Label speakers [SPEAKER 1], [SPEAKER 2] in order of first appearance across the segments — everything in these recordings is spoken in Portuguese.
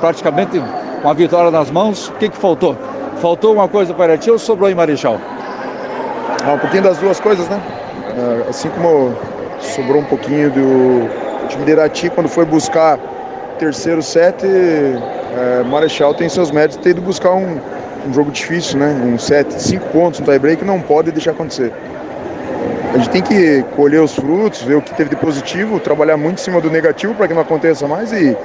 [SPEAKER 1] praticamente uma vitória nas mãos. O que, que faltou? Faltou uma coisa para ti ou sobrou em Marechal?
[SPEAKER 2] Ah, um pouquinho das duas coisas, né? Ah, assim como sobrou um pouquinho do time de Irati quando foi buscar terceiro set, é, Marechal tem seus méritos ter ido buscar um, um jogo difícil, né? Um set, cinco pontos no tie-break não pode deixar acontecer. A gente tem que colher os frutos, ver o que teve de positivo, trabalhar muito em cima do negativo para que não aconteça mais e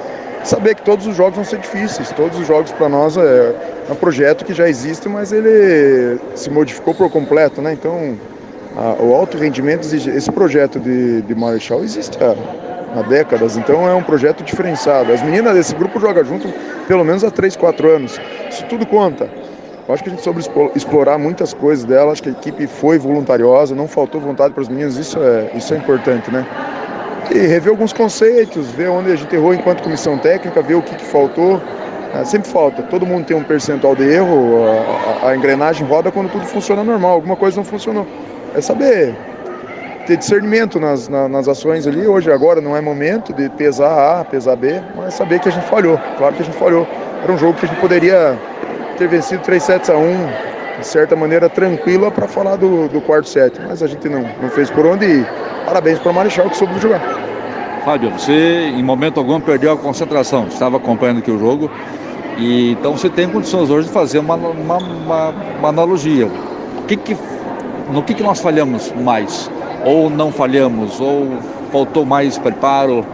[SPEAKER 2] saber que todos os jogos vão ser difíceis. Todos os jogos para nós é, é, um projeto que já existe, mas ele se modificou por completo, né? Então, a, o alto rendimento. Esse projeto de, de Marshall existe há, há, décadas, então é um projeto diferenciado. As meninas desse grupo jogam junto pelo menos há 3, 4 anos. Isso tudo conta. Eu acho que a gente soube explorar muitas coisas dela, acho que a equipe foi voluntariosa, não faltou vontade para os meninos, isso é, isso é importante, né? E rever alguns conceitos, ver onde a gente errou enquanto comissão técnica, ver o que, que faltou. É, sempre falta, todo mundo tem um percentual de erro, a, a, a engrenagem roda quando tudo funciona normal, alguma coisa não funcionou. É saber ter discernimento nas, nas, ações ali. Hoje, agora, não é momento de pesar A, pesar B, mas saber que a gente falhou. Claro que a gente falhou. Era um jogo que a gente poderia ter vencido 3 sets a 1 de certa maneira tranquila para falar do, do, quarto set, mas a gente não, não fez por onde e parabéns para o Marechal que soube jogar.
[SPEAKER 1] Fábio, você em momento algum perdeu a concentração, estava acompanhando aqui o jogo, e então você tem condições hoje de fazer uma, uma, uma, uma analogia. Que que, no que, que nós falhamos mais? Ou não falhamos? Ou faltou mais preparo,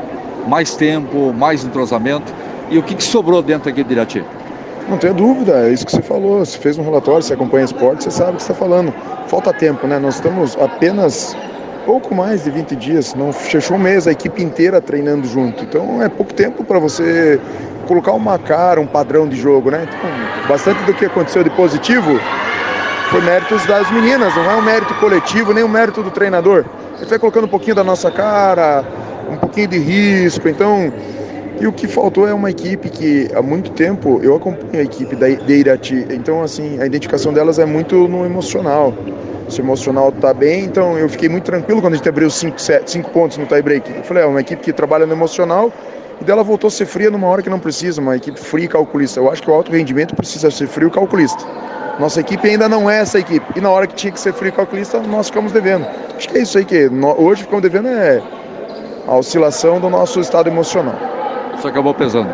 [SPEAKER 1] mais tempo, mais entrosamento? E o que, que sobrou dentro aqui de Irati?
[SPEAKER 2] Não tenha dúvida, é isso que você falou. Você fez um relatório, você acompanha esporte, você sabe o que está falando. Falta tempo, né? Nós estamos apenas pouco mais de 20 dias, não fechou um mês, a equipe inteira treinando junto. Então é pouco tempo para você colocar uma cara, um padrão de jogo, né? Então, bastante do que aconteceu de positivo foi méritos das meninas, não é um mérito coletivo, nem um mérito do treinador. Gente vai colocando um pouquinho da nossa cara, um pouquinho de risco, então e o que faltou é uma equipe que há muito tempo eu acompanho a equipe da de Irati, então assim a identificação delas é muito no emocional. Se o emocional está bem, então eu fiquei muito tranquilo quando a gente abriu cinco, sete, cinco pontos no tie break. Eu falei, é uma equipe que trabalha no emocional e dela voltou a ser fria numa hora que não precisa, uma equipe fria e calculista. Eu acho que o alto rendimento precisa ser frio e calculista. Nossa equipe ainda não é essa equipe. E na hora que tinha que ser frio e calculista, nós ficamos devendo. Acho que é isso aí que hoje ficamos devendo é a oscilação do nosso estado emocional.
[SPEAKER 1] Isso acabou pesando.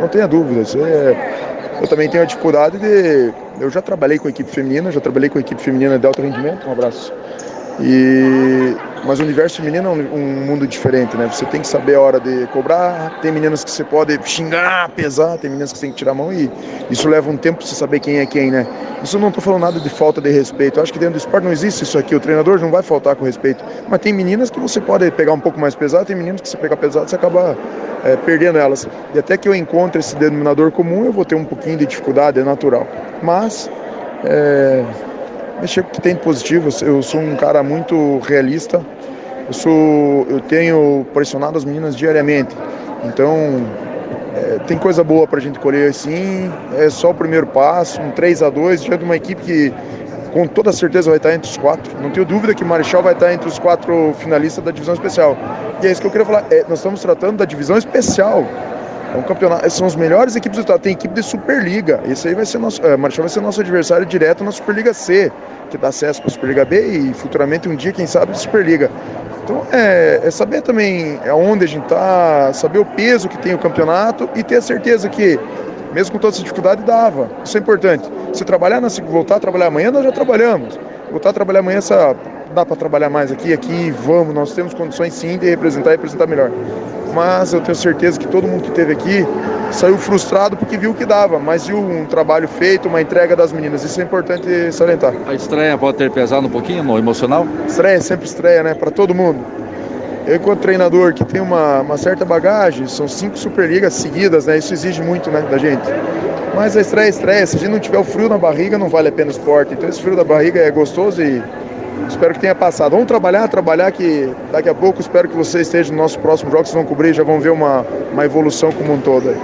[SPEAKER 2] Não tenha dúvida. É... Eu também tenho a dificuldade de. Eu já trabalhei com a equipe feminina, já trabalhei com a equipe feminina de alto rendimento. Um abraço. E mas o universo feminino é um, mundo diferente, né? Você tem que saber a hora de cobrar. Tem meninas que você pode xingar, pesar, tem meninas que você tem que tirar a mão e isso leva um tempo para você saber quem é quem, né? Isso não estou falando nada de falta de respeito. Eu acho que dentro do esporte não existe isso aqui. O treinador não vai faltar com respeito. Mas tem meninas que você pode pegar um pouco mais pesado, tem meninas que você pegar pesado você acaba é, perdendo elas. E até que eu encontre esse denominador comum, eu vou ter um pouquinho de dificuldade, é natural. Mas é, mexer com o que tem de positivo. Eu sou um cara muito realista. Eu sou, eu tenho pressionado as meninas diariamente. Então, é, tem coisa boa para a gente colher sim. É só o primeiro passo, um 3 a 2 diante de uma equipe que com toda certeza vai estar entre os quatro. Não tenho dúvida que Marechal vai estar entre os quatro finalistas da divisão especial. E é isso que eu queria falar. É, nós estamos tratando da divisão especial. É um campeonato, são as melhores equipes do estado. Tem equipe de Superliga. Esse aí vai ser nosso. É, vai ser nosso adversário direto na Superliga C, que dá acesso para a Superliga B e futuramente um dia, quem sabe, Superliga. Então é, é saber também aonde a gente está, saber o peso que tem o campeonato e ter a certeza que, mesmo com toda essa dificuldade, dava. Isso é importante. Se trabalhar, na, voltar a trabalhar amanhã, nós já trabalhamos. Voltar a trabalhar amanhã, essa, dá para trabalhar mais aqui, aqui, vamos, nós temos condições sim de representar e representar melhor mas eu tenho certeza que todo mundo que esteve aqui saiu frustrado porque viu que dava, mas viu um trabalho feito, uma entrega das meninas. Isso é importante salientar.
[SPEAKER 1] A estreia pode ter pesado um pouquinho no emocional?
[SPEAKER 2] Estreia, sempre estreia, né? Para todo mundo. Eu, enquanto treinador que tem uma, uma certa bagagem, são cinco Superligas seguidas, né? Isso exige muito né, da gente. Mas a estreia é estreia. Se a gente não tiver o frio na barriga, não vale a pena o esporte. Então esse frio da barriga é gostoso e Espero que tenha passado. Vamos trabalhar, trabalhar que daqui a pouco espero que vocês estejam nos nossos próximos jogos, vocês vão cobrir, já vão ver uma, uma evolução como um todo aí.